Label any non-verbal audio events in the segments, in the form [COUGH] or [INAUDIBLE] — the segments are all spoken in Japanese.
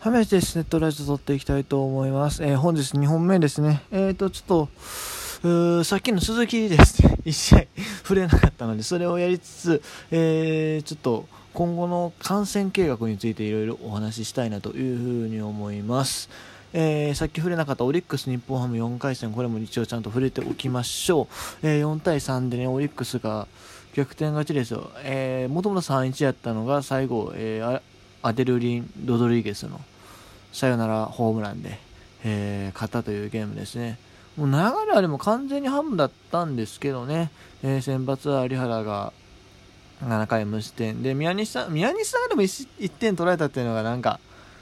はめですネットラジオ撮っていきたいと思います。えー本日2本目ですね。えーと、ちょっと、さっきの鈴木ですね、[LAUGHS] 1試合 [LAUGHS] 触れなかったので、それをやりつつ、えーちょっと今後の感染計画についていろいろお話ししたいなというふうに思います。えーさっき触れなかったオリックス日本ハム4回戦、これも一応ちゃんと触れておきましょう。えー4対3でね、オリックスが逆転勝ちですよ。えー、もともと3-1やったのが最後、えーアデルリン・ロドリゲスのサヨナラホームランで、えー勝ったというゲームですね。もう流れはでも完全にハムだったんですけどね、えー先発は有原が7回無失点で宮西さん宮西さんがでも 1, 1点取られたっていうのがなんか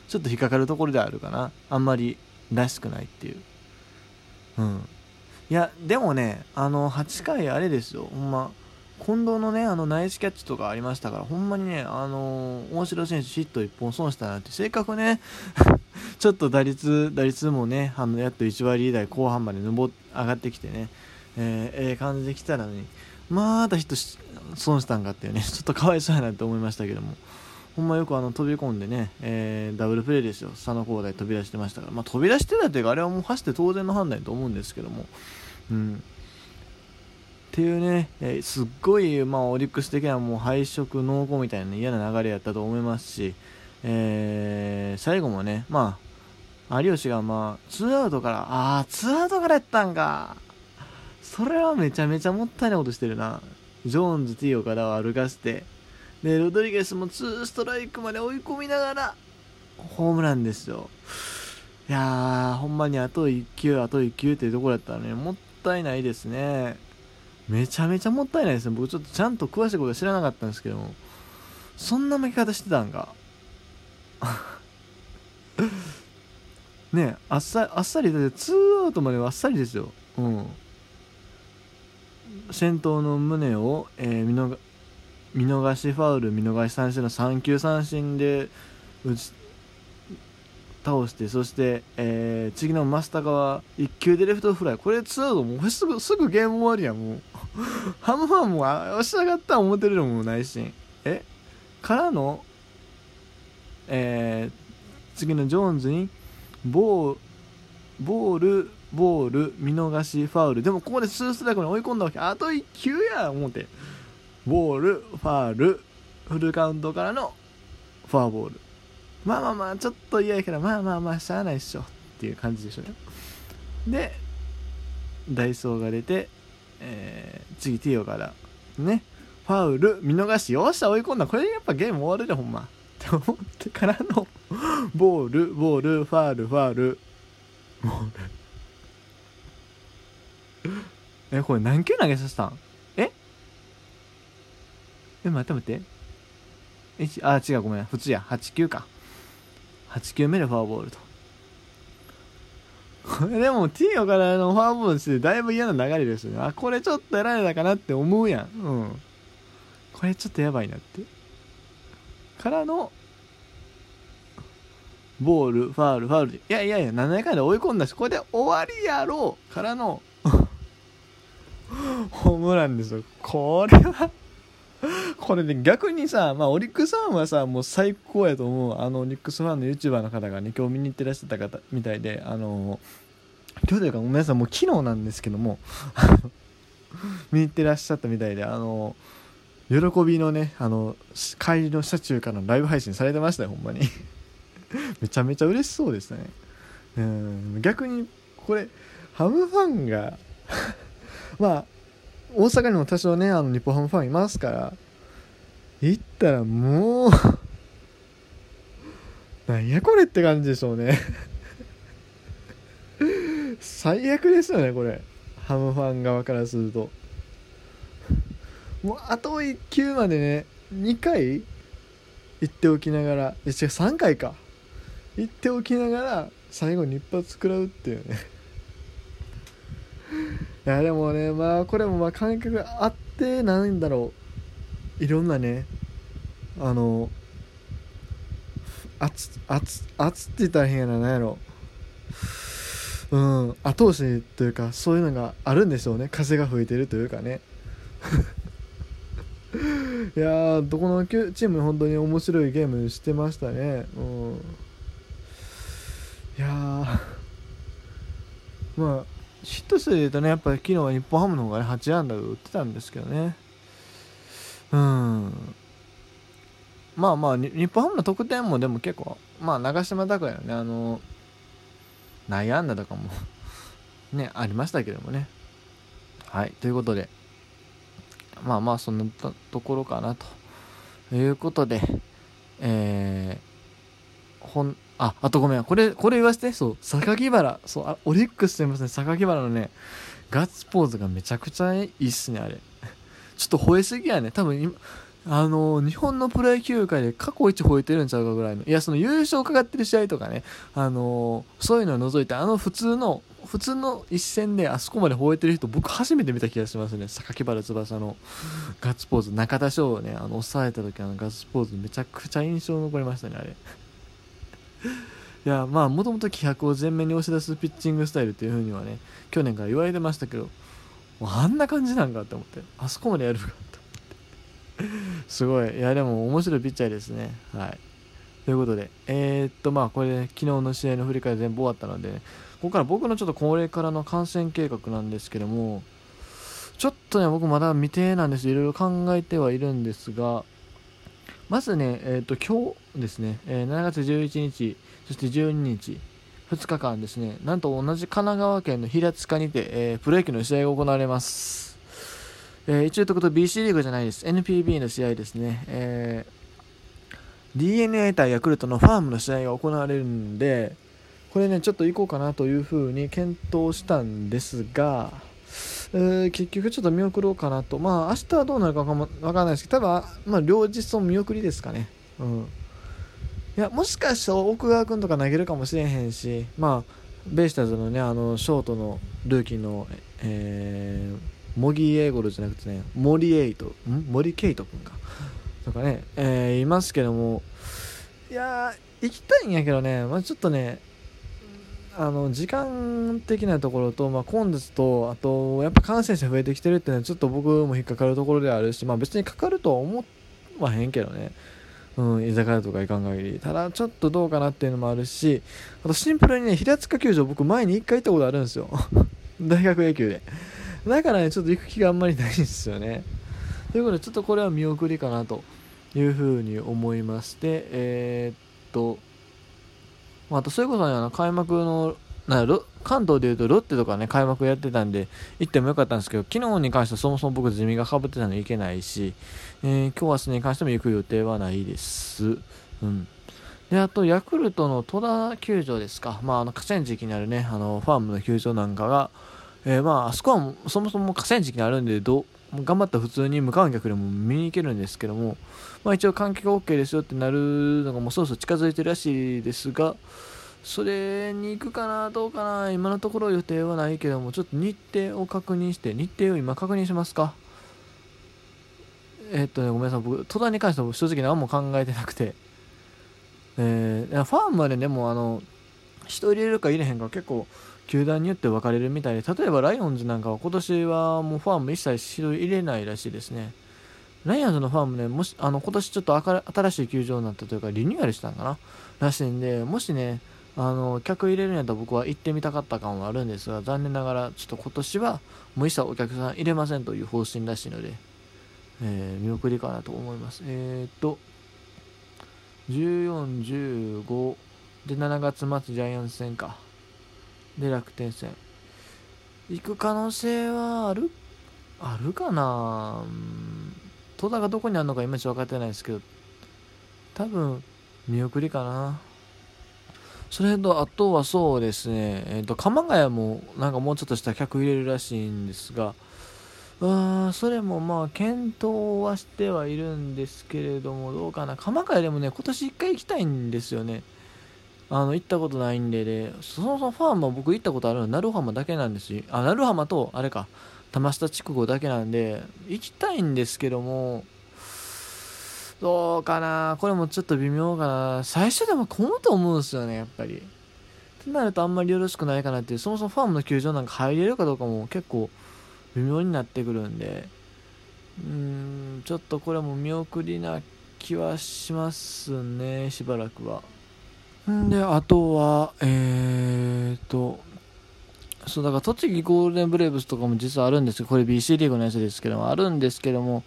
ちょっと引っかかるところであるかな。あんまりらしくないっていう。うん。いやでもねあの8回あれですよ。ほんま近藤のねあのナイスキャッチとかありましたからほんまにねあの大城選手ヒット1本損したなって性格ね [LAUGHS] ちょっと打率打率もねあのやっと1割台後半まで上上がってきてねえーええ感じできたらねまたヒット損したんかっていうね [LAUGHS] ちょっとかわいそうやなって思いましたけどもほんまよくあの飛び込んでね、えーダブルプレーですよ。佐野光大飛び出してましたから、まあ、飛び出してたというかあれはもう走って当然の判断だと思うんですけども。うん。っていうね、えすっごい、まあ、オリックス的にはもう敗色濃厚みたいな、ね、嫌な流れやったと思いますし、えー最後もね、まあ、秋吉が、まあ、ツーアウトから、ああ、ツーアウトからやったんか。それはめちゃめちゃもったいないことしてるな。ジョーンズ、T 岡田を歩かせて、で、ロドリゲスもツーストライクまで追い込みながら、ホームランですよ。いやー、ほんまにあと1球、あと1球っていうところだったらね、もったいないですね。めちゃめちゃもったいないですね。僕ちょっとちゃんと詳しいことは知らなかったんですけども、そんな負け方してたんか。[LAUGHS] ねえ、あっさりあっさり、だってツーアウトまではあっさりですよ。うん。先頭の宗を、えー見逃見逃しファウル、見逃し三振の3球三振で打ち倒して、そして、えー次の増高は1球でレフトフライ。これツーアウト、もうすぐ、すぐゲーム終わりや、もう。[LAUGHS] ハムファンも、あ、押し上がった思ってるのもないし。え？からの、えー次のジョーンズに、ボーボール、ボール、見逃し、ファウル。でもここでツーストライクに追い込んだわけ。あと1球や思って。ボール、ファウル、フルカウントからのフォアボール。まあまあまあ、ちょっと嫌やけど、まあまあまあ、しゃあないっしょ。っていう感じでしょうね。で、ダイソーが出て、えー次、ティオから、ね、ファウル、見逃し、よっしゃ、追い込んだ。これでやっぱゲーム終わるで、ほんま。って思ってからの、ボール、ボール、ファウル、ファウル、ボール。え、これ何球投げさせたん？え？え、待って待って。一あ、違う、ごめん。普通や。8球か。8球目でフォアボールと。[LAUGHS] でも T オからのフォアボールしてだいぶ嫌な流れですよね。あ、これちょっとやられたかなって思うやん。うん。これちょっとやばいなって。からの、ボール、ファウル、ファウルで。いやいやいや、7回で追い込んだし、これで終わりやろうからの、[LAUGHS] ホームランですよ。これは、[LAUGHS] これで逆にさ、まあ、オリックスファンはさ、もう最高やと思う。あの、オリックスファンの YouTuber の方がね、今日見に行ってらっしゃった方みたいで、あの、今日というかごめんなさい、もう昨日なんですけども、[LAUGHS] 見に行ってらっしゃったみたいで、あの、喜びのね、あの、帰りの車中からのライブ配信されてましたよ、ほんまに。[LAUGHS] めちゃめちゃ嬉しそうでしたね。うん、逆に、これ、ハムファンが、まあ、大阪にも多少ね、あの、日本ハムファンいますから、行ったらもう、[LAUGHS] なんやこれって感じでしょうね。最悪ですよね、これ。ハムファン側からすると。もう、あと1球までね、2回行っておきながら、え、違う、3回か。行っておきながら、最後に一発食らうっていうね。いやでもねまあこれもまあ感覚あってなんだろう。いろんなねあの圧圧圧って言ったら変やな何やろ。うん後押しというかそういうのがあるんでしょうね。風が吹いてるというかね。[LAUGHS] いやどこのチーム本当に面白いゲームしてましたね。うん。いやまあヒット数で言うとねやっぱり昨日は日本ハムの方がね8安打打ってたんですけどね。うん。まあまあ日本ハムの得点もでも結構まあ長島拓也のねあの内野安打とかも [LAUGHS] ねありましたけどもね。はいということでまあまあそんなところかなと。いうことでえー、ほんああとごめん。これこれ言わせて。そう榊原。そうあオリックスと言いますね。榊原のねガッツポーズがめちゃくちゃいいっすねあれ。ちょっと吠えすぎやね。多分今あの日本のプロ野球界で過去一吠えてるんちゃうかぐらいの。いやその優勝かかってる試合とかね。あのそういうのを除いてあの普通の普通の一戦であそこまで吠えてる人僕初めて見た気がしますね。榊原翼のガッツポーズ。中田翔をねあの抑えた時のガッツポーズめちゃくちゃ印象残りましたねあれ。いやまあもともと気迫を前面に押し出すピッチングスタイルっていう風にはね去年から言われてましたけどあんな感じなんかって思ってあそこまでやるかって思って。[LAUGHS] すごい。いやでも面白いピッチャーですね。はい。ということでえー、っとまあこれ、ね、昨日の試合の振り返り全部終わったので、ね、ここから僕のちょっとこれからの観戦計画なんですけどもちょっとね僕まだ未定なんです。いろいろ考えてはいるんですがまずね、えー、と今日ですね、えー、7月11日、そして12日、2日間ですね、なんと同じ神奈川県の平塚にて、えー、プロ野球の試合が行われます。えー、一応ということ BC リーグじゃないです。NPB の試合ですね。えー、DNA 対ヤクルトのファームの試合が行われるんで、これね、ちょっと行こうかなというふうに検討したんですが、えー、結局ちょっと見送ろうかなと。まあ、明日はどうなるかわかんないですけど、多分、まあ、両日とも見送りですかね。うん。いや、もしかしたら奥川君とか投げるかもしれへんし、まあ、ベイスターズのね、あの、ショートのルーキーの、えー、モギー・エイゴルじゃなくてね、モリエイト、ん？モリケイト君か。とかね、えー、いますけども、いや行きたいんやけどね、まあ、ちょっとね、あの時間的なところと、まあ、混雑とあとやっぱ感染者増えてきてるっていうのはちょっと僕も引っかかるところであるし、まあ、別にかかるとは思わへんけどね、うん、居酒屋とか行かん限り。ただちょっとどうかなっていうのもあるしあとシンプルにね平塚球場僕前に1回行ったことあるんですよ。[LAUGHS] 大学野球で。だからねちょっと行く気があんまりないんですよね。ということでちょっとこれは見送りかなというふうに思いましてえー、っとあとそういうことは、ね、開幕のな関東でいうとロッテとかね開幕やってたんで行ってもよかったんですけど昨日に関してはそもそも僕ゼミがかぶってたので行けないし、えー、今日明日に関しても行く予定はないです。うんであとヤクルトの戸田球場ですか、まあ、あの河川敷にあるねあのファームの球場なんかが、えー、まああそこはそもそも河川敷にあるんでど頑張ったら普通に無観客でも見に行けるんですけども、まあ、一応観客 OK ですよってなるのがもうそろそろ近づいてるらしいですがそれに行くかなどうかな今のところ予定はないけどもちょっと日程を確認して日程を今確認しますか。えー、っとねごめんなさい。僕戸田に関しては正直何も考えてなくて。えー、ファームまででもあの人入れるか入れへんか結構球団によって分かれるみたいで例えばライオンズなんかは今年はもうファーム一切人入れないらしいですね。ライオンズのファームねもしあの今年ちょっと新しい球場になったというかリニューアルしたんかな？らしいんでもしねあの客入れるんやったら僕は行ってみたかった感はあるんですが残念ながらちょっと今年はもう一切お客さん入れませんという方針らしいので、えー、見送りかなと思います。えー、っと1415で7月末ジャイアンツ戦か。で楽天戦。行く可能性はある？あるかな？戸田がどこにあるのかいまいち分かってないですけど。多分見送りかな。それとあとはそうですね、えーと、鎌ヶ谷もなんかもうちょっとした客入れるらしいんですが。あそれもまあ検討はしてはいるんですけれどもどうかな。鎌ヶ谷でもね今年1回行きたいんですよね。あの行ったことないんでねそもそもファームは僕行ったことあるのは鳴浜だけなんですよ。あ鳴浜とあれか玉下筑後だけなんで行きたいんですけどもどうかなこれもちょっと微妙かな。最初でも混むと思うんですよねやっぱり。ってなるとあんまりよろしくないかなっていうそもそもファームの球場なんか入れるかどうかも結構微妙になってくるんで。うーんちょっとこれも見送りな気はしますねしばらくは。んであとはえーとそうだから栃木ゴールデンブレーブスとかも実はあるんですよこれ BC リーグのやつですけどもあるんですけども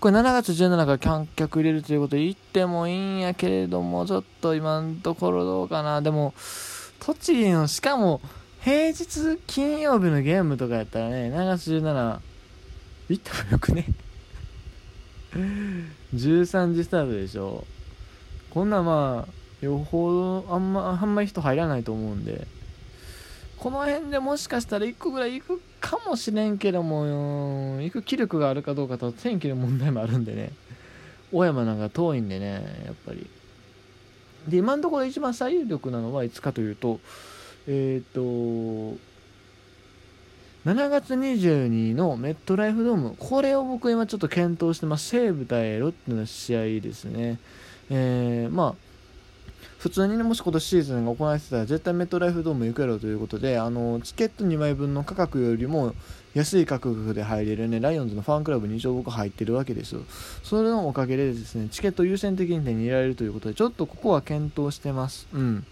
これ7月17日から観客入れるということで行ってもいいんやけれどもちょっと今のところどうかな。でも栃木のしかも平日金曜日のゲームとかやったらね7月17行ったもよくね？[LAUGHS] 13時スタートでしょ。こんなまあよほどあんまあんまり人入らないと思うんで。この辺でもしかしたら1個ぐらい行くかもしれんけども行く気力があるかどうかと天気の問題もあるんでね。小山なんか遠いんでねやっぱり。で今のところ一番最有力なのはいつかというとえっ、ー、と7月22のメットライフドーム。これを僕今ちょっと検討してます西武対ロッテの試合ですね。えー、まあ普通にねもし今年シーズンが行われてたら絶対メットライフドーム行くやろということであのチケット2枚分の価格よりも安い価格で入れるねライオンズのファンクラブに一応僕入ってるわけですよ。それのおかげでですねチケット優先的に手に入れられるということでちょっとここは検討してます。うん。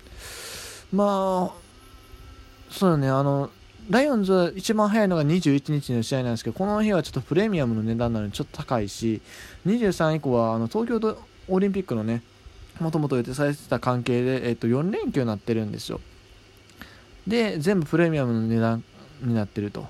まあそうだねあのライオンズは一番早いのが21日の試合なんですけどこの日はちょっとプレミアムの値段なのでちょっと高いし23以降はあの東京オリンピックのねもともと予定されてた関係で、えっと、4連休になってるんですよ。で、全部プレミアムの値段になってると。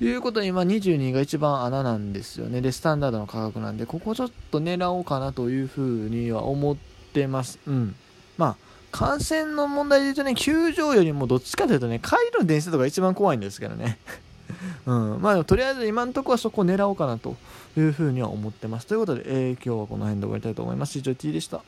いうことで、今22が一番穴なんですよね。で、スタンダードの価格なんで、ここちょっと狙おうかなというふうには思ってます。うん。まあ、感染の問題で言うとね、球場よりもどっちかというとね、帰る電車とか一番怖いんですけどね。[LAUGHS] うん。まあ、とりあえず今のところはそこを狙おうかなというふうには思ってます。ということで、えー、今日はこの辺で終わりたいと思います。以上 T でした。